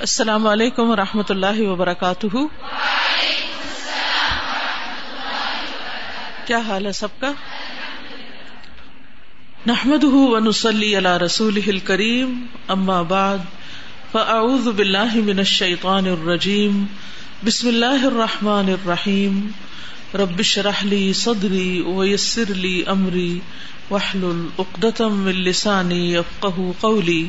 السلام علیکم و رحمۃ اللہ وبرکاتہ۔ کیا حال ہے سب کا؟ نحمد ونسلی علی رسول کریم اما بعد، فاعوذ باللہ من الشیطان الرجیم، بسم اللہ الرحمن الرحیم۔ رب شرح لی صدری ویسر لی امری وحلل اقدتم من لسانی یفقہ قولی۔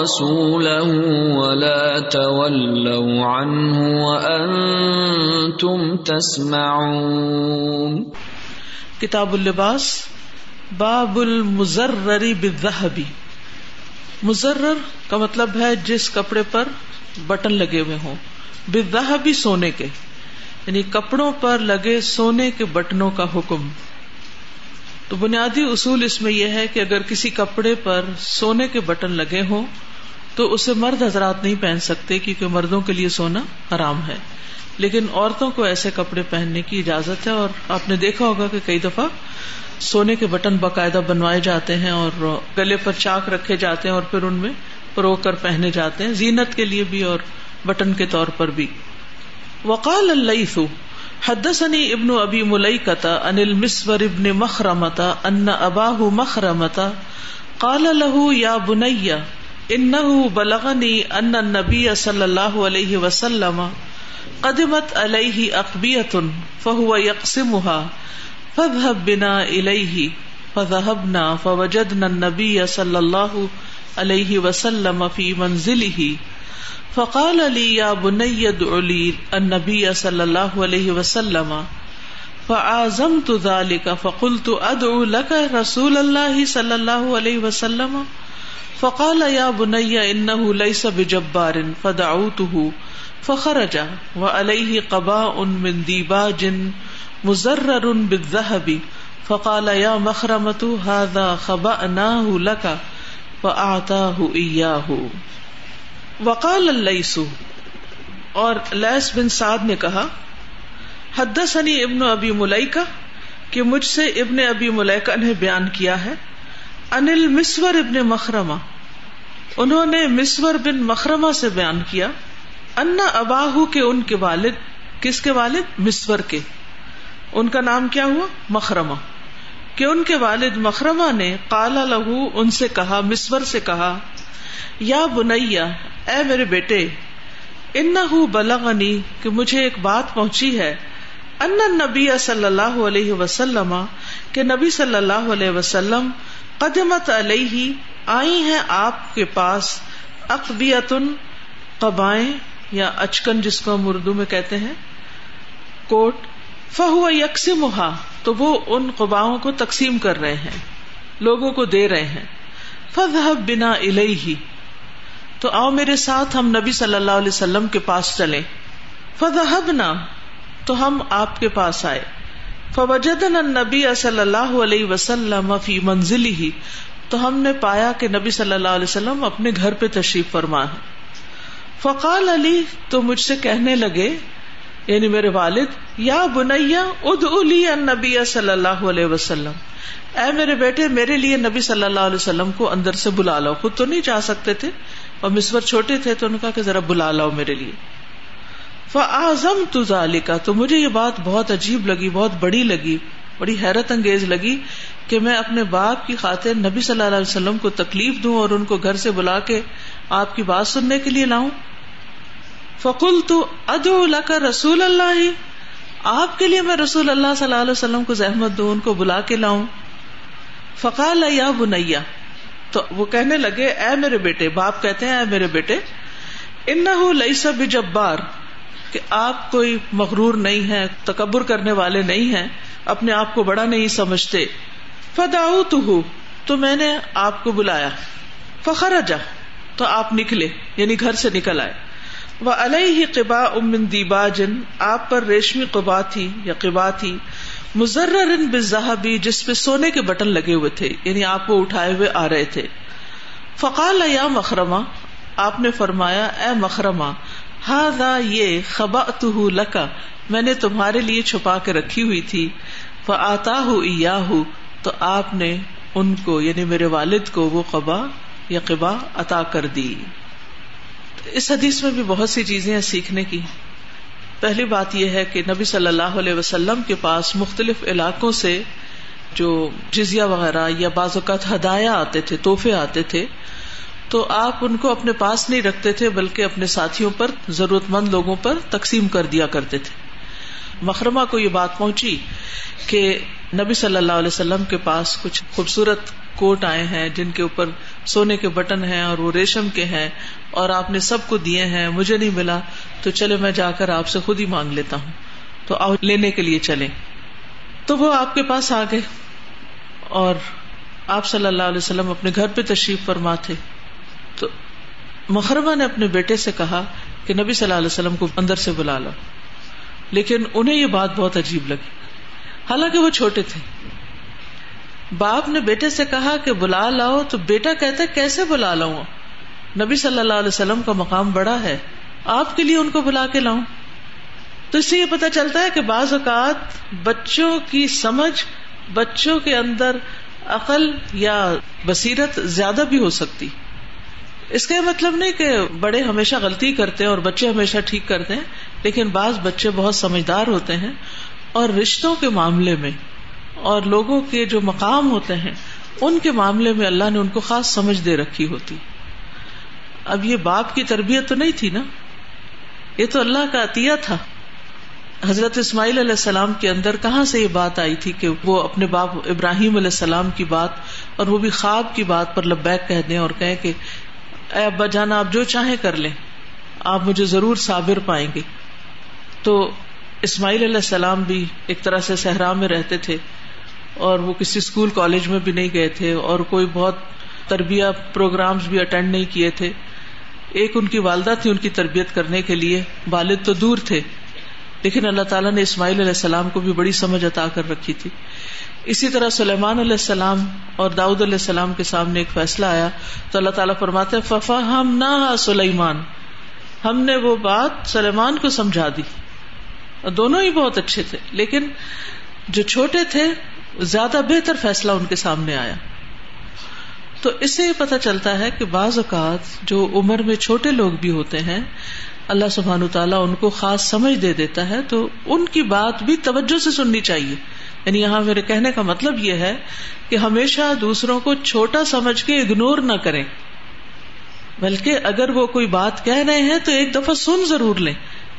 ورسوله ولا تولوا عنه وأنتم تسمعون. کتاب اللباس باب المزرر بالذهب. مزرر کا مطلب ہے جس کپڑے پر بٹن لگے ہوئے ہوں، بالذهب سونے کے یعنی کپڑوں پر لگے سونے کے بٹنوں کا حکم۔ تو بنیادی اصول اس میں یہ ہے کہ اگر کسی کپڑے پر سونے کے بٹن لگے ہوں تو اسے مرد حضرات نہیں پہن سکتے کیونکہ مردوں کے لیے سونا حرام ہے۔ لیکن عورتوں کو ایسے کپڑے پہننے کی اجازت ہے اور آپ نے دیکھا ہوگا کہ کئی دفعہ سونے کے بٹن باقاعدہ بنوائے جاتے ہیں اور گلے پر چاک رکھے جاتے ہیں اور پھر ان میں پرو کر پہنے جاتے ہیں، زینت کے لیے بھی اور بٹن کے طور پر بھی۔ وقال الليث حدثني ابن ابي مليكه عن المسور ابن مخرمه ان اباه مخرمه قال له، يا بني انه بلغني ان النبي صلى الله عليه وسلم قدمت عليه اقبيه فهو يقسمها، فاذهب بنا اليه فذهبنا فوجدنا النبي صلى الله عليه وسلم في منزله. فقال لي يا بني ادع لي النبي صلى الله عليه وسلم. فعازمت ذلك، فقلت ادعو لك رسول الله صلى الله عليه وسلم. فقال يا بني انه ليس بجبار، فدعوته. فخرج، وعليه قباء من ديباج مزرر بالذهب. فقال يا مخرمة، هذا خبأناه لك، فأعطاه إياه. وقال اللیس اور لیس بن سعد نے کہا حدثني ابن ابی ملیکہ، کہ مجھ سے ابن ابی ملیکہ نے بیان کیا ہے انل مسور ابن مخرمہ، انہوں نے مسور بن مخرمہ سے بیان کیا انا اباہو کے ان کے والد، کس کے والد؟ مسور کے۔ ان کا نام کیا ہوا؟ مخرمہ۔ کہ ان کے والد مخرمہ نے کالا لہو ان سے کہا، مسور سے کہا یا بنیا، اے میرے بیٹے ان بلغنی کہ مجھے ایک بات پہنچی ہے۔ ان نبی صلی اللہ علیہ وسلم، کہ نبی صلی اللہ علیہ وسلم قدمت علیہ، آئی ہیں آپ کے پاس اقبیتن قبائیں یا اچکن جس کو ہم اردو میں کہتے ہیں، کوٹ، فہو یکسمہا، تو وہ ان قباؤں کو تقسیم کر رہے ہیں، لوگوں کو دے رہے ہیں۔ فذهب بنا الیہ۔ تو آؤ میرے ساتھ ہم نبی صلی اللہ علیہ وسلم کے پاس چلے فذهبنا، تو ہم آپ کے پاس آئے۔ فوجدنا النبی صلی اللہ علیہ وسلم فی منزلہ۔ تو ہم نے پایا کہ نبی صلی اللہ علیہ وسلم اپنے گھر پہ تشریف فرما ہے۔ فقال علی، تو مجھ سے کہنے لگے یعنی میرے والد، یا بنیا اد الی نبی صلی اللہ علیہ وسلم۔ اے میرے بیٹے، میرے لیے نبی صلی اللہ علیہ وسلم کو اندر سے بلا لو خود تو نہیں جا سکتے تھے، اور مسور چھوٹے تھے تو ان کا کہ ذرا بلا لاؤ میرے لیے۔ فعظم تو ذالکا تو مجھے یہ بات بہت عجیب لگی، بہت بڑی لگی، بڑی حیرت انگیز لگی کہ میں اپنے باپ کی خاطر نبی صلی اللہ علیہ وسلم کو تکلیف دوں اور ان کو گھر سے بلا کے آپ کی بات سننے کے لیے لاؤں۔ فکل تو ادو اللہ رسول اللہ آپ کے لیے میں رسول اللہ صلی اللہ علیہ وسلم کو زحمت دوں، ان کو بلا کے لاؤں۔ فقال یا بنیا تو وہ کہنے لگے، اے میرے بیٹے، باپ کہتے ہیں، اے میرے بیٹے ان لئی سب جبار کہ آپ کوئی مغرور نہیں ہے تکبر کرنے والے نہیں ہیں، اپنے آپ کو بڑا نہیں سمجھتے۔ فداؤ تو میں نے آپ کو بلایا۔ فخر جا تو آپ نکلے یعنی گھر سے نکل آئے۔ وہ علیہ قبا امن دیبا جن آپ پر ریشمی قبا تھی، یا قبا تھی مزر بزہبی جس پہ سونے کے بٹن لگے ہوئے تھے یعنی آپ کو اٹھائے ہوئے آ رہے تھے۔ فقال یا مخرما آپ نے فرمایا، اے مخرما ہا یہ خبا لکا میں نے تمہارے لیے چھپا کے رکھی ہوئی تھی۔ وہ آتا ہوں تو آپ نے ان کو یعنی میرے والد کو، وہ قبا یا قبا عطا کر دی۔ اس حدیث میں بھی بہت سی چیزیں ہیں سیکھنے کی۔ پہلی بات یہ ہے کہ نبی صلی اللہ علیہ وسلم کے پاس مختلف علاقوں سے جو جزیا وغیرہ یا بعض اوقات ہدایا آتے تھے توحفے آتے تھے، تو آپ ان کو اپنے پاس نہیں رکھتے تھے، بلکہ اپنے ساتھیوں پر ضرورت مند لوگوں پر تقسیم کر دیا کرتے تھے۔ مکرمہ کو یہ بات پہنچی کہ نبی صلی اللہ علیہ وسلم کے پاس کچھ خوبصورت کوٹ آئے ہیں، جن کے اوپر سونے کے بٹن ہیں اور وہ ریشم کے ہیں اور آپ نے سب کو دیے ہیں، مجھے نہیں ملا۔ تو چلے، میں جا کر آپ سے خود ہی مانگ لیتا ہوں۔ تو آؤ، لینے کے لیے چلے تو وہ آپ کے پاس آ گئے اور آپ صلی اللہ علیہ وسلم اپنے گھر پہ تشریف فرما تھے۔ تو محرمہ نے اپنے بیٹے سے کہا کہ نبی صلی اللہ علیہ وسلم کو اندر سے بلا لو۔ لیکن انہیں یہ بات بہت عجیب لگی۔ حالانکہ وہ چھوٹے تھے۔ باپ نے بیٹے سے کہا کہ بلا لاؤ تو بیٹا کہتا کیسے بلا لاؤں؟ نبی صلی اللہ علیہ وسلم کا مقام بڑا ہے، آپ کے لیے ان کو بلا کے لاؤں؟ تو اس سے یہ پتا چلتا ہے کہ بعض اوقات بچوں کی سمجھ بچوں کے اندر عقل یا بصیرت زیادہ بھی ہو سکتی۔ اس کا مطلب نہیں کہ بڑے ہمیشہ غلطی کرتے ہیں اور بچے ہمیشہ ٹھیک کرتے ہیں، لیکن بعض بچے بہت سمجھدار ہوتے ہیں اور رشتوں کے معاملے میں اور لوگوں کے جو مقام ہوتے ہیں، ان کے معاملے میں اللہ نے ان کو خاص سمجھ دے رکھی ہوتی۔ اب یہ باپ کی تربیت تو نہیں تھی نا؟ یہ تو اللہ کا عطیہ تھا۔ حضرت اسماعیل علیہ السلام کے اندر کہاں سے یہ بات آئی تھی کہ وہ اپنے باپ ابراہیم علیہ السلام کی بات اور وہ بھی خواب کی بات پر لبیک کہہ دیں اور کہیں کہ، اے ابا جانا، آپ جو چاہیں کر لیں۔ آپ مجھے ضرور صابر پائیں گے۔ تو اسماعیل علیہ السلام بھی ایک طرح سے صحرا میں رہتے تھے۔ اور وہ کسی اسکول کالج میں بھی نہیں گئے تھے اور کوئی بہت تربیت پروگرامز بھی اٹینڈ نہیں کیے تھے۔ ایک ان کی والدہ تھی ان کی تربیت کرنے کے لیے۔ والد تو دور تھے، لیکن اللہ تعالیٰ نے اسماعیل علیہ السلام کو بھی بڑی سمجھ عطا کر رکھی تھی۔ اسی طرح سلیمان علیہ السلام اور داؤد علیہ السلام کے سامنے ایک فیصلہ آیا۔ تو اللہ تعالیٰ فرماتے ففا ہم نہ سلیمان ہم نے وہ بات سلیمان کو سمجھا دی۔ اور دونوں ہی بہت اچھے تھے، لیکن جو چھوٹے تھے زیادہ بہتر فیصلہ ان کے سامنے آیا۔ تو اس سے یہ پتا چلتا ہے کہ بعض اوقات جو عمر میں چھوٹے لوگ بھی ہوتے ہیں، اللہ سبحان تعالیٰ ان کو خاص سمجھ دے دیتا ہے، تو ان کی بات بھی توجہ سے سننی چاہیے۔ یعنی یہاں میرے کہنے کا مطلب یہ ہے کہ ہمیشہ دوسروں کو چھوٹا سمجھ کے اگنور نہ کریں۔ بلکہ اگر وہ کوئی بات کہہ رہے ہیں تو ایک دفعہ سن ضرور لیں۔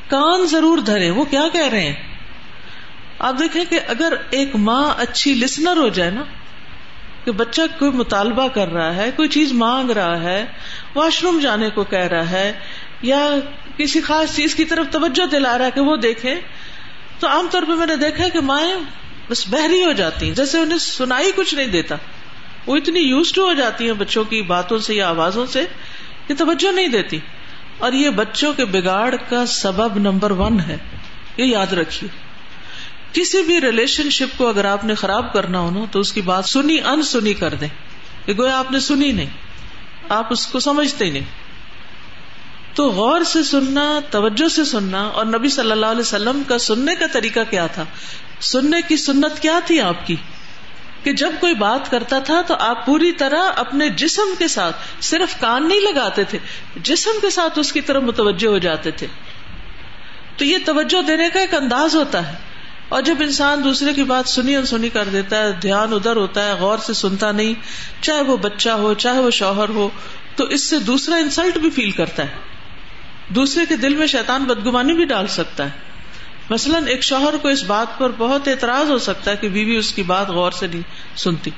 کان ضرور دھرے وہ کیا کہہ رہے ہیں؟ آپ دیکھیں کہ اگر ایک ماں اچھی لسنر ہو جائے نا، کہ بچہ کوئی مطالبہ کر رہا ہے، کوئی چیز مانگ رہا ہے، واش روم جانے کو کہہ رہا ہے، یا کسی خاص چیز کی طرف توجہ دلا رہا ہے کہ وہ دیکھے تو عام طور پہ میں نے دیکھا کہ مائیں بس بحری ہو جاتی ہیں، جیسے انہیں سنائی کچھ نہیں دیتا۔ وہ اتنی یوز ٹو ہو جاتی ہیں بچوں کی باتوں سے یا آوازوں سے کہ توجہ نہیں دیتی۔ اور یہ بچوں کے بگاڑ کا سبب نمبر ون ہے۔ یہ یاد رکھیے۔ کسی بھی ریلیشن شپ کو اگر آپ نے خراب کرنا ہو نا، تو اس کی بات سنی ان سنی کر دیں۔ کہ گویا آپ نے سنی نہیں۔ آپ اس کو سمجھتے ہی نہیں۔ تو غور سے سننا، توجہ سے سننا اور نبی صلی اللہ علیہ وسلم کا سننے کا طریقہ کیا تھا؟ سننے کی سنت کیا تھی آپ کی؟ کہ جب کوئی بات کرتا تھا تو آپ پوری طرح اپنے جسم کے ساتھ، صرف کان نہیں لگاتے تھے، جسم کے ساتھ اس کی طرف متوجہ ہو جاتے تھے۔ تو یہ توجہ دینے کا ایک انداز ہوتا ہے۔ اور جب انسان دوسرے کی بات سنی اور سنی کر دیتا ہے، دھیان ادھر ہوتا ہے، غور سے سنتا نہیں، چاہے وہ بچہ ہو، چاہے وہ شوہر ہو، تو اس سے دوسرا انسلٹ بھی فیل کرتا ہے۔ دوسرے کے دل میں شیطان بدگمانی بھی ڈال سکتا ہے۔ مثلاً ایک شوہر کو اس بات پر بہت اعتراض ہو سکتا ہے کہ بیوی اس کی بات غور سے نہیں سنتی۔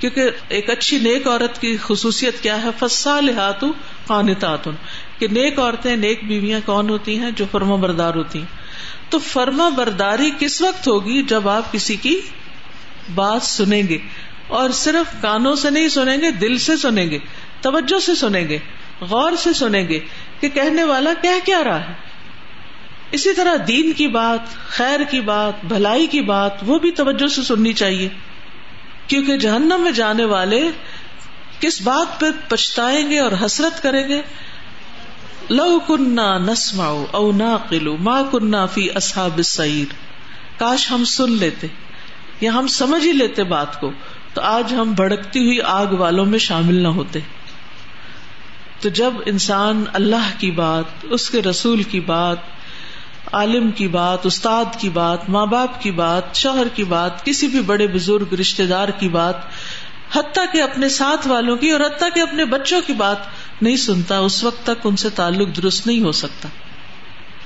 کیونکہ ایک اچھی نیک عورت کی خصوصیت کیا ہے؟ فسا لہاتو قانتاتن کہ نیک عورتیں، نیک بیویاں کون ہوتی ہیں؟ جو فرما بردار ہوتی ہیں۔ تو فرما برداری کس وقت ہوگی جب آپ کسی کی بات سنیں گے اور صرف کانوں سے نہیں سنیں گے، دل سے سنیں گے، توجہ سے سنیں گے، غور سے سنیں گے کہ کہنے والا کہہ کیا رہا ہے۔ اسی طرح دین کی بات، خیر کی بات، بھلائی کی بات، وہ بھی توجہ سے سننی چاہیے۔ کیونکہ جہنم میں جانے والے کس بات پہ پچھتائیں گے اور حسرت کریں گے؟ لو کنہ نسما او نا قلو ماں کنہ فی اصحاب السعیر۔ کاش ہم سن لیتے یا ہم سمجھ ہی لیتے بات کو، تو آج ہم بھڑکتی ہوئی آگ والوں میں شامل نہ ہوتے۔ تو جب انسان اللہ کی بات، اس کے رسول کی بات، عالم کی بات، استاد کی بات، ماں باپ کی بات، شوہر کی بات، کسی بھی بڑے بزرگ رشتے دار کی بات، حتیٰ کہ اپنے ساتھ والوں کی اور حتیٰ کہ اپنے بچوں کی بات نہیں سنتا، اس وقت تک ان سے تعلق درست نہیں ہو سکتا۔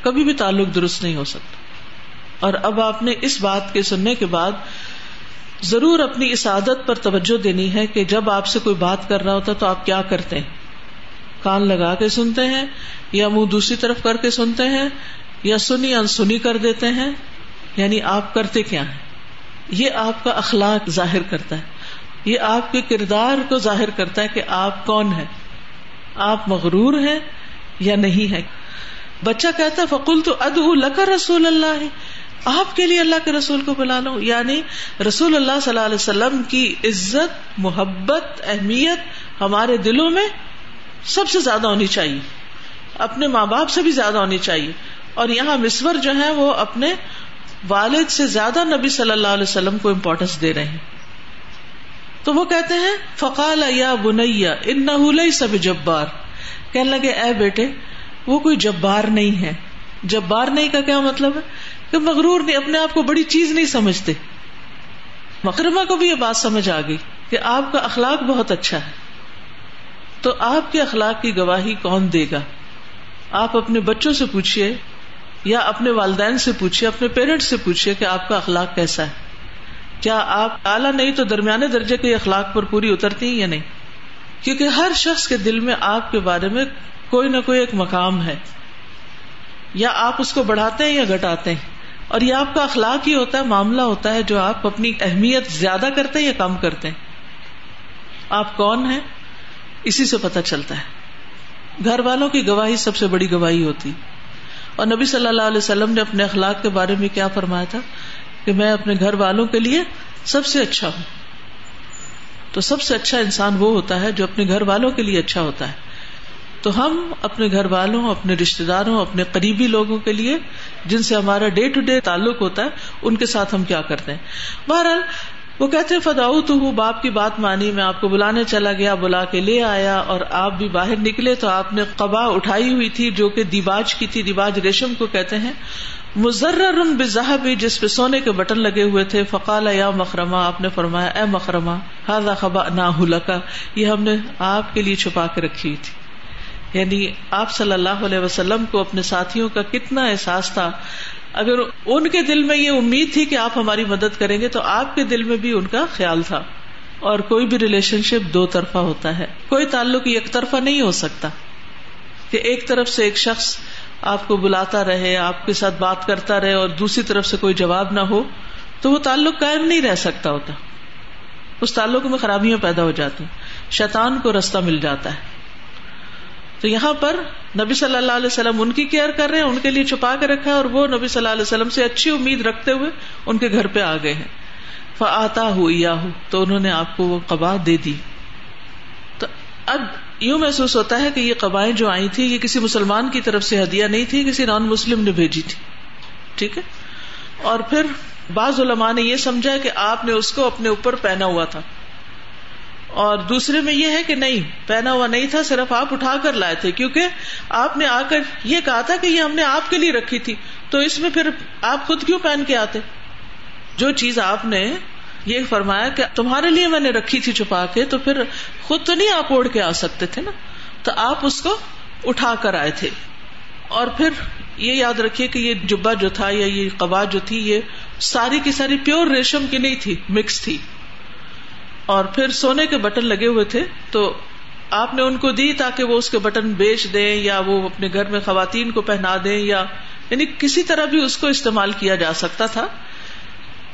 کبھی بھی تعلق درست نہیں ہو سکتا۔ اور اب آپ نے اس بات کے سننے کے بعد ضرور اپنی اس عادت پر توجہ دینی ہے کہ جب آپ سے کوئی بات کر رہا ہوتا تو آپ کیا کرتے ہیں؟ کان لگا کے سنتے ہیں، یا منہ دوسری طرف کر کے سنتے ہیں، یا سنی انسنی کر دیتے ہیں؟ یعنی آپ کرتے کیا ہیں؟ یہ آپ کا اخلاق ظاہر کرتا ہے۔ یہ آپ کے کردار کو ظاہر کرتا ہے کہ آپ کون ہے آپ مغرور ہیں یا نہیں ہے بچہ کہتا ہے فکل تو اد لکر رسول اللہ ہے آپ کے لیے اللہ کے رسول کو بلا لو یعنی رسول اللہ صلی اللہ علیہ وسلم کی عزت، محبت، اہمیت ہمارے دلوں میں سب سے زیادہ ہونی چاہیے۔ اپنے ماں باپ سے بھی زیادہ ہونی چاہیے۔ اور یہاں مصور جو ہے وہ اپنے والد سے زیادہ نبی صلی اللہ علیہ وسلم کو امپورٹینس دے رہے ہیں۔ تو وہ کہتے ہیں، فقال یا بنیا ان نہ سب جبار کہنے لگے، اے بیٹے، وہ کوئی جبار نہیں ہے۔ جبار نہیں کا کیا مطلب ہے؟ کہ مغرور نہیں اپنے آپ کو بڑی چیز نہیں سمجھتے۔ مکرمہ کو بھی یہ بات سمجھ آ گئی کہ آپ کا اخلاق بہت اچھا ہے۔ تو آپ کے اخلاق کی گواہی کون دے گا؟ آپ اپنے بچوں سے پوچھیے یا اپنے والدین سے پوچھیے اپنے پیرنٹس سے پوچھیے کہ آپ کا اخلاق کیسا ہے۔ کیا آپ اعلیٰ نہیں تو درمیانے درجے کے اخلاق پر پوری اترتی ہیں یا نہیں؟ کیونکہ ہر شخص کے دل میں آپ کے بارے میں کوئی نہ کوئی ایک مقام ہے۔ یا آپ اس کو بڑھاتے ہیں یا گٹاتے ہیں۔ اور یہ آپ کا اخلاق ہی ہوتا ہے، معاملہ ہوتا ہے جو آپ اپنی اہمیت زیادہ کرتے ہیں یا کم کرتے ہیں۔ آپ کون ہیں؟ اسی سے پتہ چلتا ہے۔ گھر والوں کی گواہی سب سے بڑی گواہی ہوتی۔ اور نبی صلی اللہ علیہ وسلم نے اپنے اخلاق کے بارے میں کیا فرمایا تھا؟ کہ میں اپنے گھر والوں کے لیے سب سے اچھا ہوں۔ تو سب سے اچھا انسان وہ ہوتا ہے جو اپنے گھر والوں کے لیے اچھا ہوتا ہے۔ تو ہم اپنے گھر والوں، اپنے رشتے داروں، اپنے قریبی لوگوں کے لیے جن سے ہمارا ڈے ٹو ڈے تعلق ہوتا ہے، ان کے ساتھ ہم کیا کرتے ہیں۔ بہرحال، وہ کہتے فداؤ تو ہوں باپ کی بات مانی، میں آپ کو بلانے چلا گیا، بلا کے لے آیا اور آپ بھی باہر نکلے تو آپ نے قبا اٹھائی ہوئی تھی جو کہ دیباج کی تھی۔ دیباج ریشم کو کہتے ہیں مزر بھی جس پہ سونے کے بٹن لگے ہوئے تھے فقال یا مکرما آپ نے فرمایا، اے مکرما ہاضا خبا نہ ہلکا یہ ہم نے آپ کے لیے چھپا کے رکھی تھی۔ یعنی آپ صلی اللہ علیہ وسلم کو اپنے ساتھیوں کا کتنا احساس تھا۔ اگر ان کے دل میں یہ امید تھی کہ آپ ہماری مدد کریں گے، تو آپ کے دل میں بھی ان کا خیال تھا۔ اور کوئی بھی ریلیشن شپ دو طرفہ ہوتا ہے۔ کوئی تعلق ایک طرفہ نہیں ہو سکتا کہ ایک طرف سے ایک شخص آپ کو بلاتا رہے، آپ کے ساتھ بات کرتا رہے اور دوسری طرف سے کوئی جواب نہ ہو، تو وہ تعلق قائم نہیں رہ سکتا ہوتا۔ اس تعلق میں خرابیاں پیدا ہو جاتی شیطان کو رستہ مل جاتا ہے۔ تو یہاں پر نبی صلی اللہ علیہ وسلم ان کی کیئر کر رہے ہیں، ان کے لیے چھپا کے رکھا ہے اور وہ نبی صلی اللہ علیہ وسلم سے اچھی امید رکھتے ہوئے ان کے گھر پہ آ گئے ہیں۔ فآتا ہو یا ہو تو انہوں نے آپ کو وہ قبا دے دی۔ تو اب یوں محسوس ہوتا ہے کہ یہ قبائیں جو آئی تھی، یہ کسی مسلمان کی طرف سے ہدیہ نہیں تھی، کسی نان مسلم نے بھیجی تھی۔ ٹھیک ہے؟ اور پھر بعض علماء نے یہ سمجھا کہ آپ نے اس کو اپنے اوپر پہنا ہوا تھا۔ اور دوسرے میں یہ ہے کہ نہیں، پہنا ہوا نہیں تھا، صرف آپ اٹھا کر لائے تھے۔ کیونکہ آپ نے آ کر یہ کہا تھا کہ یہ ہم نے آپ کے لیے رکھی تھی۔ تو اس میں پھر آپ خود کیوں پہن کے آتے؟ جو چیز آپ نے یہ فرمایا کہ تمہارے لیے میں نے رکھی تھی چھپا کے، تو پھر خود تو نہیں آپ اوڑھ کے آ سکتے تھے نا؟ تو آپ اس کو اٹھا کر آئے تھے۔ اور پھر یہ یاد رکھیے کہ یہ جبا جو تھا یا یہ قبا جو تھی، یہ ساری کی ساری پیور ریشم کی نہیں تھی، مکس تھی۔ اور پھر سونے کے بٹن لگے ہوئے تھے، تو آپ نے ان کو دی تاکہ وہ اس کے بٹن بیچ دیں یا وہ اپنے گھر میں خواتین کو پہنا دیں یا یعنی کسی طرح بھی اس کو استعمال کیا جا سکتا تھا۔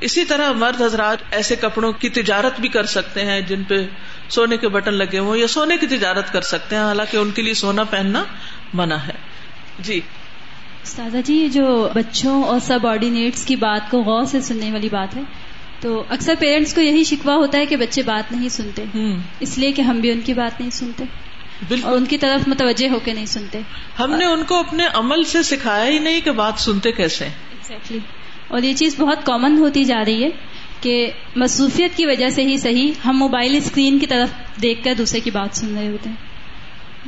اسی طرح مرد حضرات ایسے کپڑوں کی تجارت بھی کر سکتے ہیں جن پہ سونے کے بٹن لگے ہوں یا سونے کی تجارت کر سکتے ہیں حالانکہ ان کے لیے سونا پہننا منع ہے۔ جی۔ سادہ جی یہ جو بچوں اور سب آرڈینیٹس کی بات کو غور سے سننے والی بات ہے تو اکثر پیرنٹس کو یہی شکوا ہوتا ہے کہ بچے بات نہیں سنتے۔ اس لیے کہ ہم بھی ان کی بات نہیں سنتے۔ بالکل۔ اور ان کی طرف متوجہ ہو کے نہیں سنتے۔ ہم نے ان کو اپنے عمل سے سکھایا ہی نہیں کہ بات سنتے کیسے۔ Exactly. اور یہ چیز بہت کامن ہوتی جا رہی ہے کہ مصروفیت کی وجہ سے ہی صحیح ہم موبائل اسکرین کی طرف دیکھ کر دوسرے کی بات سن رہے ہوتے ہیں۔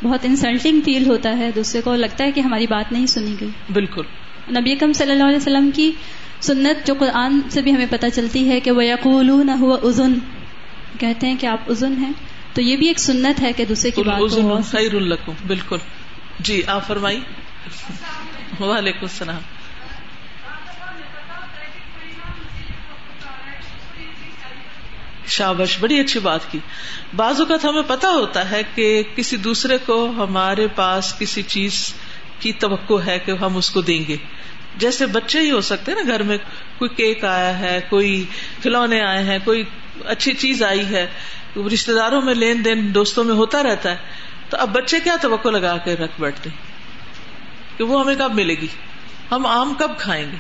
بہت انسلٹنگ فیل ہوتا ہے دوسرے کو لگتا ہے کہ ہماری بات نہیں سنی گئی۔ بالکل۔ نبی کم صلی اللہ علیہ وسلم کی سنت جو قرآن سے بھی ہمیں پتہ چلتی ہے کہ وہ یقول نہ ہوا ازن کہتے ہیں کہ آپ ازن ہیں۔ تو یہ بھی ایک سنت ہے کہ دوسرے کی بات خیر بالکل۔ جی آپ فرمائی وعلیکم السلام۔ شابش، بڑی اچھی بات کی۔ بعض اوقات ہمیں پتا ہوتا ہے کہ کسی دوسرے کو ہمارے پاس کسی چیز کی توقع ہے کہ ہم اس کو دیں گے۔ جیسے بچے ہی ہو سکتے ہیں نا گھر میں، کوئی کیک آیا ہے، کوئی کھلونے آئے ہیں، کوئی اچھی چیز آئی ہے۔ رشتے داروں میں لین دین دوستوں میں ہوتا رہتا ہے۔ تو اب بچے کیا توقع لگا کے رکھ بیٹھتے کہ وہ ہمیں کب ملے گی؟ ہم آم کب کھائیں گے؟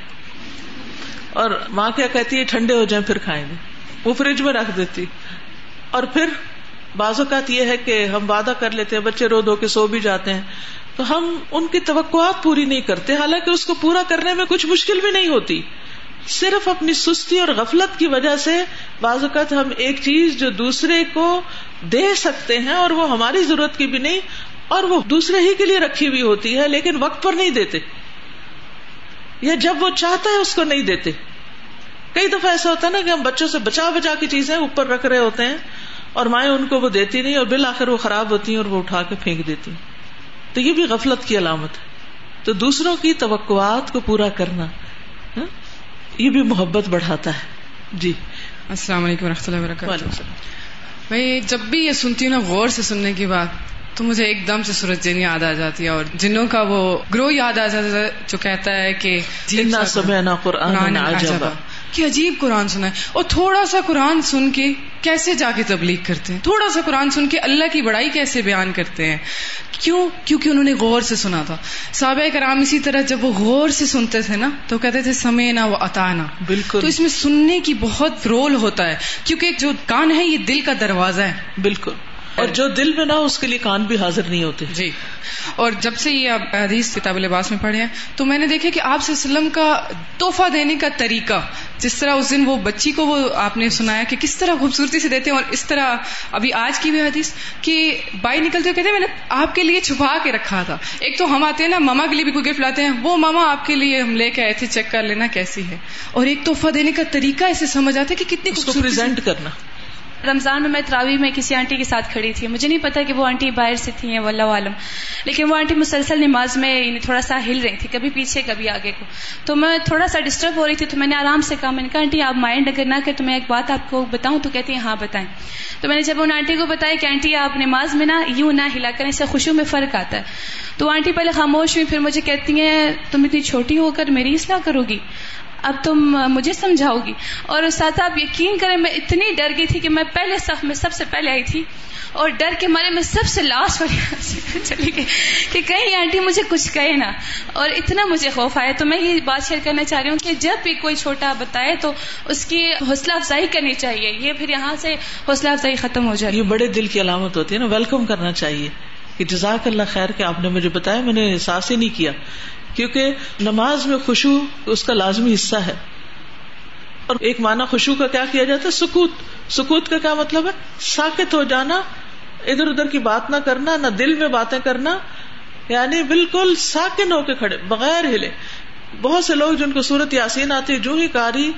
اور ماں کیا کہتی ہے، ٹھنڈے ہو جائیں پھر کھائیں گے۔ وہ فریج میں رکھ دیتی۔ اور پھر بعض اوقات یہ ہے کہ ہم وعدہ کر لیتے ہیں، بچے رو دو کے سو بھی جاتے ہیں۔ تو ہم ان کی توقعات پوری نہیں کرتے، حالانکہ اس کو پورا کرنے میں کچھ مشکل بھی نہیں ہوتی۔ صرف اپنی سستی اور غفلت کی وجہ سے بعض اوقات ہم ایک چیز جو دوسرے کو دے سکتے ہیں اور وہ ہماری ضرورت کی بھی نہیں، اور وہ دوسرے ہی کے لیے رکھی ہوئی ہوتی ہے، لیکن وقت پر نہیں دیتے۔ یا جب وہ چاہتا ہے اس کو نہیں دیتے۔ کئی دفعہ ایسا ہوتا ہے نا کہ ہم بچوں سے بچا بچا کی چیزیں اوپر رکھ رہے ہوتے ہیں اور مائیں ان کو وہ دیتی نہیں اور بالآخر وہ خراب ہوتی ہیں اور وہ اٹھا کے پھینک دیتی ہیں۔ تو یہ بھی غفلت کی علامت ہے۔ تو دوسروں کی توقعات کو پورا کرنا ہاں، یہ بھی محبت بڑھاتا ہے۔ جی۔ السلام علیکم و رحمۃ اللہ وبرکاتہ۔ بھائی جب بھی یہ سنتی ہوں نا غور سے سننے کی بات تو مجھے ایک دم سے سورج جین یاد آ جاتی ہے اور جنوں کا وہ گروہ یاد آ جاتا ہے جو کہتا ہے کہ قرآن کہ عجیب قرآن سنا ہے اور تھوڑا سا قرآن سن کے کیسے جا کے تبلیغ کرتے ہیں؟ تھوڑا سا قرآن سن کے اللہ کی بڑائی کیسے بیان کرتے ہیں؟ کیوں؟ کیونکہ انہوں نے غور سے سنا تھا۔ سابع کرام اسی طرح جب وہ غور سے سنتے تھے نا تو کہتے تھے سمے نہ وہ اتانا بالکل۔ تو اس میں سننے کی بہت رول ہوتا ہے۔ کیونکہ جو کان ہے یہ دل کا دروازہ ہے۔ بالکل۔ اور جو دل میں نہ اس کے لیے کان بھی حاضر نہیں ہوتے۔ جی۔ اور جب سے یہ حدیث کتاب لباس میں پڑھے ہیں تو میں نے دیکھا کہ آپ سے وسلم کا تحفہ دینے کا طریقہ جس طرح اس دن وہ بچی کو وہ آپ نے سنایا کہ کس طرح خوبصورتی سے دیتے ہیں اور اس طرح ابھی آج کی بھی حدیث کہ بائی نکلتے ہوئے کہتے ہیں میں نے آپ کے لیے چھپا کے رکھا تھا۔ ایک تو ہم آتے ہیں نا ماما کے لیے بھی کوئی گفٹ لاتے ہیں وہ ماما آپ کے لیے ہم لے کے آئے تھے چیک کر لینا کیسی ہے۔ اور ایک تحفہ دینے کا طریقہ ایسے سمجھ آتا ہے کہ کتنی خوبصورتی کرنا۔ رمضان میں میں تراوی میں کسی آنٹی کے ساتھ کھڑی تھی۔ مجھے نہیں پتا کہ وہ آنٹی باہر سے تھی واللہ عالم۔ لیکن وہ آنٹی مسلسل نماز میں یعنی تھوڑا سا ہل رہی تھی، کبھی پیچھے، کبھی آگے کو۔ تو میں تھوڑا سا ڈسٹرب ہو رہی تھی، تو میں نے آرام سے کہا، میں نے کہا، آنٹی، آپ مائنڈ اگر نہ کہ تو میں ایک بات آپ کو بتاؤں، تو کہتی ہیں ہاں بتائیں تو میں نے جب ان آنٹی کو بتایا کہ آنٹی، آپ نماز میں نا یوں نہ ہلا کریں، اس سے خوشیوں میں فرق آتا ہے۔ تو آنٹی پہلے خاموش ہوئی، پھر مجھے کہتی ہیں، تم اتنی چھوٹی ہو کر میری اصلاح کرو گی اب تم مجھے سمجھاؤ گی۔ اور ساتھ آپ یقین کریں، میں اتنی ڈر گئی تھی کہ میں پہلے صف میں سب سے پہلے آئی تھی۔ اور ڈر کے مارے میں سب سے لاسٹ والی چلی گئی کہ کہیں آنٹی مجھے کچھ کہے نا۔ اور اتنا مجھے خوف آیا۔ تو میں یہ بات شیئر کرنا چاہ رہی ہوں کہ جب بھی کوئی چھوٹا بتائے تو اس کی حوصلہ افزائی کرنی چاہیے۔ یہ پھر یہاں سے حوصلہ افزائی ختم ہو جائے یہ بڑے دل کی علامت ہوتی ہے نا۔ ویلکم کرنا چاہیے۔ کہ جزاک اللہ خیر کہ آپ نے مجھے بتایا، میں نے احساس ہی نہیں کیا۔ کیونکہ نماز میں خوشبو اس کا لازمی حصہ ہے۔ اور ایک معنی خوشبو کا کیا کیا جاتا ہے؟ سکوت۔ سکوت کا کیا مطلب ہے؟ ساکت ہو جانا، ادھر ادھر کی بات نہ کرنا، نہ دل میں باتیں کرنا یعنی بالکل ساکن ہو کے کھڑے، بغیر ہلے۔ بہت سے لوگ جن کو سورت یاسین آتی جو ہی کاری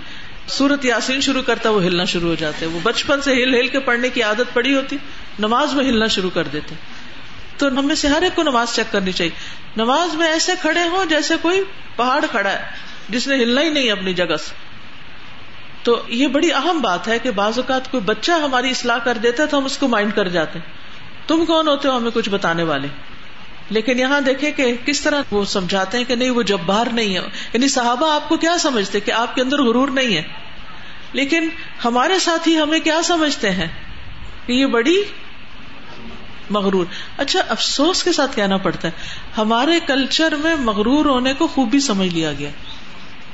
سورت یاسین شروع کرتا وہ ہلنا شروع ہو جاتے وہ بچپن سے ہل ہل کے پڑھنے کی عادت پڑی ہوتی، نماز میں ہلنا شروع کر دیتے تو ہمیں سے ہر ایک کو نماز چیک کرنی چاہیے۔ نماز میں ایسے کھڑے ہوں جیسے کوئی پہاڑ کھڑا ہے، جس نے ہلنا ہی نہیں اپنی جگہ سے۔ تو یہ بڑی اہم بات ہے کہ بعض اوقات کوئی بچہ ہماری اصلاح کر دیتا ہے تو ہم اس کو مائنڈ کر جاتے ہیں۔ تم کون ہوتے ہو؟ ہمیں کچھ بتانے والے۔ لیکن یہاں دیکھیں کہ کس طرح وہ سمجھاتے ہیں کہ نہیں، وہ جب باہر نہیں ہے۔ یعنی صحابہ آپ کو کیا سمجھتے کہ آپ کے اندر غرور نہیں ہے؟ لیکن ہمارے ساتھ ہی ہمیں کیا سمجھتے ہیں؟ کہ یہ بڑی مغرور۔ اچھا افسوس کے ساتھ کہنا پڑتا ہے، ہمارے کلچر میں مغرور ہونے کو خوبی سمجھ لیا گیا۔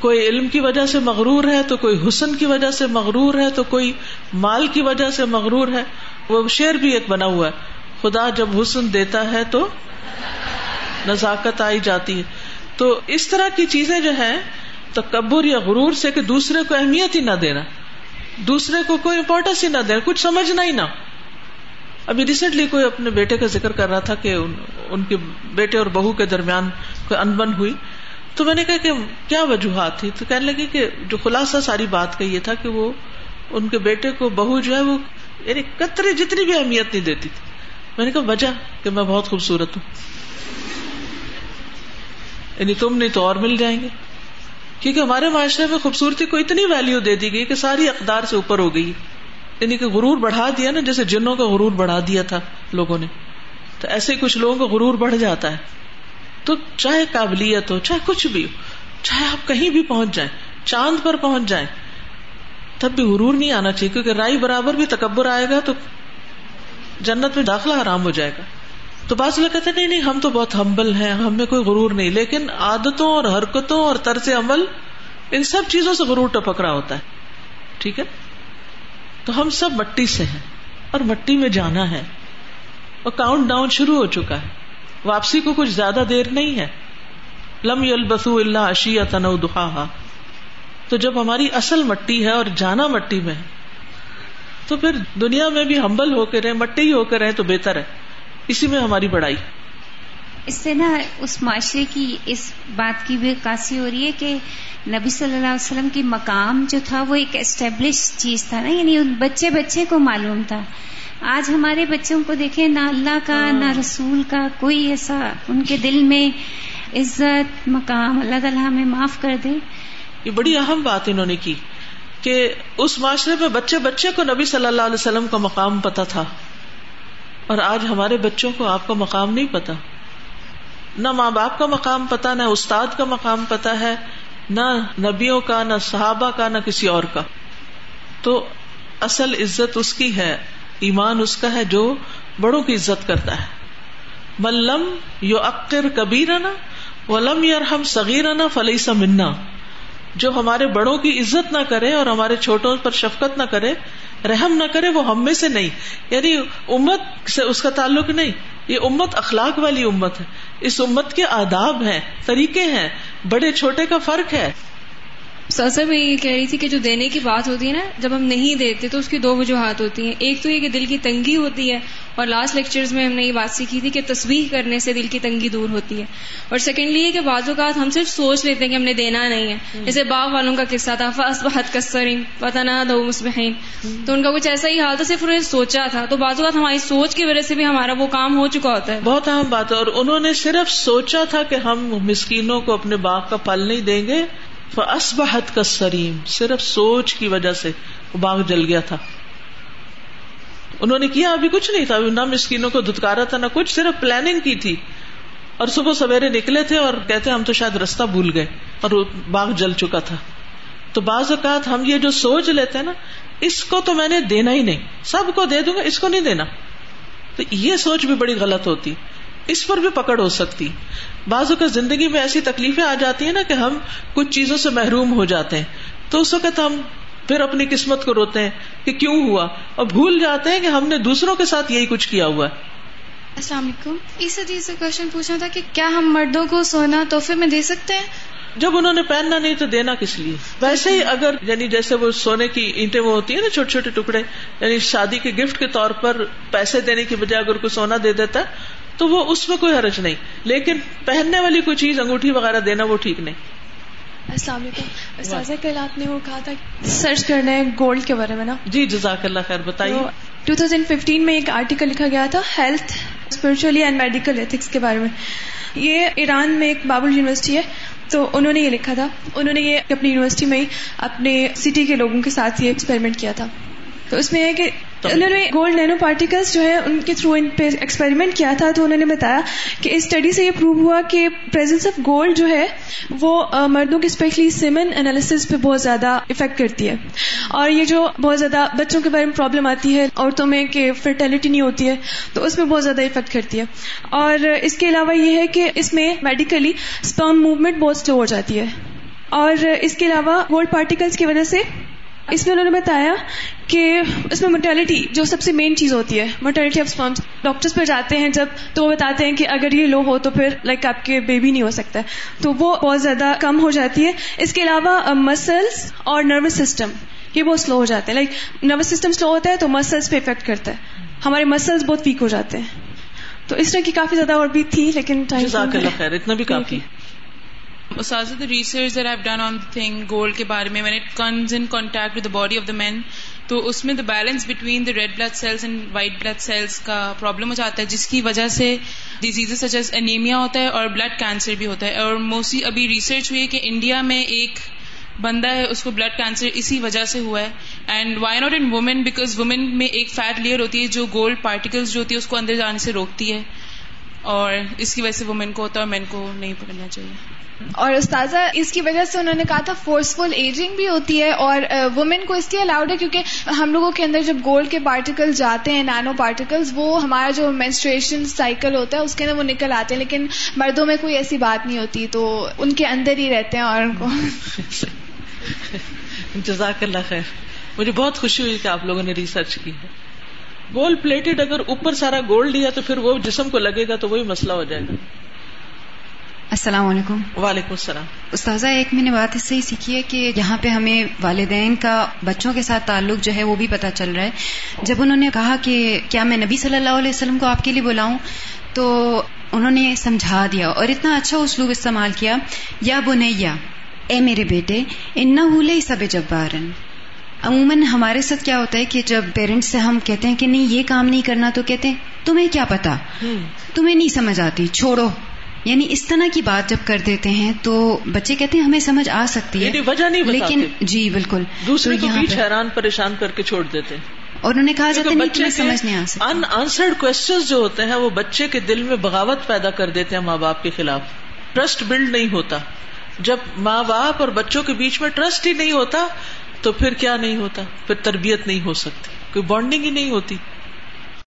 کوئی علم کی وجہ سے مغرور ہے تو کوئی حسن کی وجہ سے مغرور ہے تو کوئی مال کی وجہ سے مغرور ہے۔ وہ شعر بھی ایک بنا ہوا ہے۔ خدا جب حسن دیتا ہے تو نزاکت آئی جاتی ہے۔ تو اس طرح کی چیزیں جو ہیں، تکبر یا غرور سے کہ دوسرے کو اہمیت ہی نہ دینا، دوسرے کو کوئی امپورٹینس ہی نہ دینا، کچھ سمجھنا ہی نہ ابھی ریسنٹلی کوئی اپنے بیٹے کا ذکر کر رہا تھا کہ ان کے بیٹے اور بہو کے درمیان کوئی انبن ہوئی۔ تو میں نے کہا کہ کیا وجوہات تھی؟ تو کہنے لگی کہ جو خلاصہ ساری بات کا یہ تھا کہ وہ ان کے بیٹے کو بہو جو ہے وہ یعنی قطرے جتنی بھی اہمیت نہیں دیتی تھی۔ میں نے کہا وجہ کہ میں بہت خوبصورت ہوں۔ یعنی تم نہیں تو اور مل جائیں گے۔ کیونکہ ہمارے معاشرے میں خوبصورتی کو اتنی ویلو دے دی گئی کہ ساری اقدار سے اوپر ہو گئی۔ یعنی کہ غرور بڑھا دیا نا، جیسے جنوں کا غرور بڑھا دیا تھا لوگوں نے۔ تو ایسے کچھ لوگوں کا غرور بڑھ جاتا ہے۔ تو چاہے قابلیت ہو، چاہے کچھ بھی ہو، چاہے آپ کہیں بھی پہنچ جائیں، چاند پر پہنچ جائیں، تب بھی غرور نہیں آنا چاہیے، کیونکہ رائی برابر بھی تکبر آئے گا تو جنت میں داخلہ حرام ہو جائے گا۔ تو بعض لوگ کہتے ہیں، نہیں نہیں، ہم تو بہت ہمبل ہیں، ہم میں کوئی غرور نہیں۔ لیکن عادتوں اور حرکتوں اور طرز عمل، ان سب چیزوں سے غرور ٹپک رہا ہوتا ہے۔ ٹھیک ہے؟ تو ہم سب مٹی سے ہیں اور مٹی میں جانا ہے اور کاؤنٹ ڈاؤن شروع ہو چکا ہے۔ واپسی کو کچھ زیادہ دیر نہیں ہے۔ لم البسو اللہ اشی تن دہا تو جب ہماری اصل مٹی ہے اور جانا مٹی میں ہے، تو پھر دنیا میں بھی ہمبل ہو کے رہے مٹی ہو کے رہے تو بہتر ہے۔ اسی میں ہماری بڑائی۔ اس سے نا اس معاشرے کی اس بات کی بھی عکاسی ہو رہی ہے کہ نبی صلی اللہ علیہ وسلم کی مقام جو تھا وہ ایک اسٹیبلش چیز تھا نا یعنی بچے بچے کو معلوم تھا۔ آج ہمارے بچوں کو دیکھیں نہ اللہ کا ہاں۔ نہ رسول کا کوئی ایسا ان کے دل میں عزت مقام اللہ تعالیٰ ہمیں معاف کر دے۔ یہ بڑی اہم بات انہوں نے کی کہ اس معاشرے میں بچے بچے کو نبی صلی اللہ علیہ وسلم کا مقام پتا تھا۔ اور آج ہمارے بچوں کو آپ کا مقام نہیں پتا نہ ماں باپ کا مقام پتا، نہ استاد کا مقام پتا ہے، نہ نبیوں کا، نہ صحابہ کا، نہ کسی اور کا۔ تو اصل عزت اس کی ہے، ایمان اس کا ہے جو بڑوں کی عزت کرتا ہے۔ ملم یو اکر کبیر نا ولم یار ہم سگیر نا فلئی سا منا۔ جو ہمارے بڑوں کی عزت نہ کرے اور ہمارے چھوٹوں پر شفقت نہ کرے، رحم نہ کرے، وہ ہم میں سے نہیں۔ یعنی امت سے اس کا تعلق نہیں۔ یہ امت اخلاق والی امت ہے۔ اس امت کے آداب ہیں، طریقے ہیں، بڑے چھوٹے کا فرق ہے۔ سر میں یہ کہہ رہی تھی کہ جو دینے کی بات ہوتی ہے نا جب ہم نہیں دیتے تو اس کی دو وجوہات ہوتی ہیں۔ ایک تو یہ کہ دل کی تنگی ہوتی ہے اور لاسٹ لیکچرز میں ہم نے یہ بات سیکھی تھی کہ تصویر کرنے سے دل کی تنگی دور ہوتی ہے۔ اور سیکنڈلی یہ کہ بعض اوقات ہم صرف سوچ لیتے ہیں کہ ہم نے دینا نہیں ہے۔ جیسے باغ والوں کا قصہ تھا فاس بہت کسرین پتہ نہ دو مسبحین تو ان کا کچھ ایسا ہی حال تھا صرف انہوں نے سوچا تھا۔ تو بعض اوقات ہماری سوچ کی وجہ سے بھی ہمارا وہ کام ہو چکا ہوتا ہے۔ بہت اہم بات ہے۔ اور انہوں نے صرف سوچا تھا کہ ہم مسکینوں کو اپنے باغ کا پھل نہیں دیں گے اسبحت کا سریم صرف سوچ کی وجہ سے وہ باغ جل گیا تھا۔ انہوں نے کیا، ابھی کچھ نہیں تھا۔ نہ مسکینوں کو دھتکارا تھا، نہ کچھ، صرف پلاننگ کی تھی۔ اور صبح سویرے نکلے تھے اور کہتے ہم تو شاید رستہ بھول گئے اور باغ جل چکا تھا۔ تو بعض اوقات ہم یہ جو سوچ لیتے ہیں نا، اس کو تو میں نے دینا ہی نہیں۔ سب کو دے دوں گا، اس کو نہیں دینا۔ تو یہ سوچ بھی بڑی غلط ہوتی۔ اس پر بھی پکڑ ہو سکتی۔ بعض اوقات زندگی میں ایسی تکلیفیں آ جاتی ہیں نا کہ ہم کچھ چیزوں سے محروم ہو جاتے ہیں۔ تو اس وقت ہم پھر اپنی قسمت کو روتے ہیں کہ کیوں ہوا؟ اور بھول جاتے ہیں کہ ہم نے دوسروں کے ساتھ یہی کچھ کیا ہوا ہے۔ السلام علیکم۔ اس حدیث سے کوشچن پوچھنا تھا کہ کیا ہم مردوں کو سونا تحفے میں دے سکتے ہیں؟ جب انہوں نے پہننا نہیں تو دینا کس لیے؟ ویسے ہی اگر یعنی جیسے وہ سونے کی اینٹیں وہ ہوتی ہیں نا چھوٹے چھوٹے ٹکڑے یعنی شادی کے گفٹ کے طور پر پیسے دینے کی بجائے اگر کوئی سونا دے دیتا ہے تو وہ اس میں کوئی حرج نہیں۔ لیکن پہننے والی کوئی چیز انگوٹھی وغیرہ دینا وہ ٹھیک نہیں۔ السلام علیکم۔ سازہ کل آپ نے وہ کہا تھا سرچ کرنا ہے گولڈ کے بارے میں نا۔ جی جزاک اللہ خیر بتائیے۔ ٹو تھاؤزینڈ ففٹین میں ایک آرٹیکل لکھا گیا تھا health spirituality and medical ethics کے بارے میں۔ یہ ایران میں ایک بابل یونیورسٹی ہے۔ تو انہوں نے یہ لکھا تھا۔ انہوں نے یہ اپنی یونیورسٹی میں اپنے سٹی کے لوگوں کے ساتھ یہ ایکسپیریمنٹ کیا تھا۔ تو اس میں ہے کہ انہوں نے گولڈ نینو پارٹیکلس جو ہے ان کے تھرو ان پہ ایکسپیریمنٹ کیا تھا تو انہوں نے بتایا کہ اس اسٹڈی سے یہ پروو ہوا کہ پریزنس آف گولڈ جو ہے وہ مردوں کی اسپیشلی سیمن انالیس پہ بہت زیادہ افیکٹ کرتی ہے اور یہ جو بہت زیادہ بچوں کے بارے میں پرابلم آتی ہے، عورتوں میں کہ فرٹیلٹی نہیں ہوتی ہے، تو اس میں بہت زیادہ افیکٹ کرتی ہے۔ اور اس کے علاوہ یہ ہے کہ اس میں میڈیکلی اسپرم موومنٹ بہت سلو ہو جاتی ہے۔ اور اس کے علاوہ گولڈ پارٹیکلس کی وجہ سے اس میں انہوں نے بتایا کہ اس میں موٹیلٹی جو سب سے مین چیز ہوتی ہے موٹیلٹی آف اسپرمس ڈاکٹرس پہ جاتے ہیں جب تو وہ بتاتے ہیں کہ اگر یہ لو ہو تو پھر لائک آپ کے بیبی نہیں ہو سکتا تو وہ بہت زیادہ کم ہو جاتی ہے۔ اس کے علاوہ مسلس اور نروس سسٹم یہ بہت سلو ہو جاتے ہیں۔ لائک نروس سسٹم سلو ہوتا ہے تو مسلس پہ افیکٹ کرتا ہے۔ ہمارے مسلس بہت ویک ہو جاتے ہیں۔ تو اس طرح کی کافی زیادہ اور بھی تھی لیکن اتنا بھی کافی۔ استاذ research that done on thing gold کے بارے میں when it comes in contact with the body of the man تو اس میں the balance between the red blood cells and white blood cells کا پرابلم ہو جاتا ہے، جس کی وجہ سے ڈیزیز سچ ایز انیمیا ہوتا ہے اور بلڈ کینسر بھی ہوتا ہے. اور موسٹلی ابھی ریسرچ ہوئی ہے کہ انڈیا میں ایک بندہ ہے، اس کو بلڈ کینسر اسی وجہ سے ہوا ہے. And why not in women because women میں ایک فیٹ لیئر ہوتی ہے جو گولڈ پارٹیکلس جو ہوتی ہے، اس کو اندر جانے سے روکتی ہے اور اس کی وجہ سے وومین کو ہوتا ہے اور مین کو نہیں پکڑنا چاہیے۔ اور استاذہ، اس کی وجہ سے انہوں نے کہا تھا فورسفل ایجنگ بھی ہوتی ہے اور وومین کو اس لیے الاؤڈ ہے کیونکہ ہم لوگوں کے اندر جب گولڈ کے پارٹیکل جاتے ہیں نینو پارٹیکلز وہ ہمارا جو مینسٹریشن سائیکل ہوتا ہے، اس کے اندر وہ نکل آتے ہیں، لیکن مردوں میں کوئی ایسی بات نہیں ہوتی، تو ان کے اندر ہی رہتے ہیں اور ان کو جزاک اللہ خیر۔ مجھے بہت خوشی ہوئی کہ آپ لوگوں نے ریسرچ کی ہے۔ گولڈ پلیٹڈ اگر اوپر سارا گولڈ لیا تو پھر وہ جسم کو لگے گا تو وہی مسئلہ ہو جائے گا۔ السلام علیکم۔ وعلیکم السلام۔ استاذہ ایک میں نے بات اس سے ہی سیکھی ہے کہ یہاں پہ ہمیں والدین کا بچوں کے ساتھ تعلق جو ہے وہ بھی پتہ چل رہا ہے۔ جب انہوں نے کہا کہ کیا میں نبی صلی اللہ علیہ وسلم کو آپ کے لیے بلاؤں تو انہوں نے سمجھا دیا اور اتنا اچھا اسلوب استعمال کیا یا بنیا اے میرے بیٹے ان نہ سب جبارن عموماً ہمارے ساتھ کیا ہوتا ہے کہ جب پیرنٹس سے ہم کہتے ہیں کہ نہیں یہ کام نہیں کرنا تو کہتے ہیں تمہیں کیا پتا تمہیں نہیں سمجھ آتی چھوڑو۔ یعنی اس طرح کی بات جب کر دیتے ہیں تو بچے کہتے ہیں ہمیں سمجھ آ سکتی ہے یعنی وجہ نہیں لیکن جی بالکل۔ دوسرے کو بیچ حیران پریشان کر کے چھوڑ دیتے۔ اور انہوں نے کہا جاتا ہے بچے سمجھ نہیں آ سکتا ان آنسرڈ کوشچن جو ہوتے ہیں وہ بچے کے دل میں بغاوت پیدا کر دیتے ہیں ماں باپ کے خلاف۔ ٹرسٹ بلڈ نہیں ہوتا۔ جب ماں باپ اور بچوں کے بیچ میں ٹرسٹ ہی نہیں ہوتا تو پھر کیا نہیں ہوتا؟ پھر تربیت نہیں ہو سکتی۔ کوئی بانڈنگ ہی نہیں ہوتی۔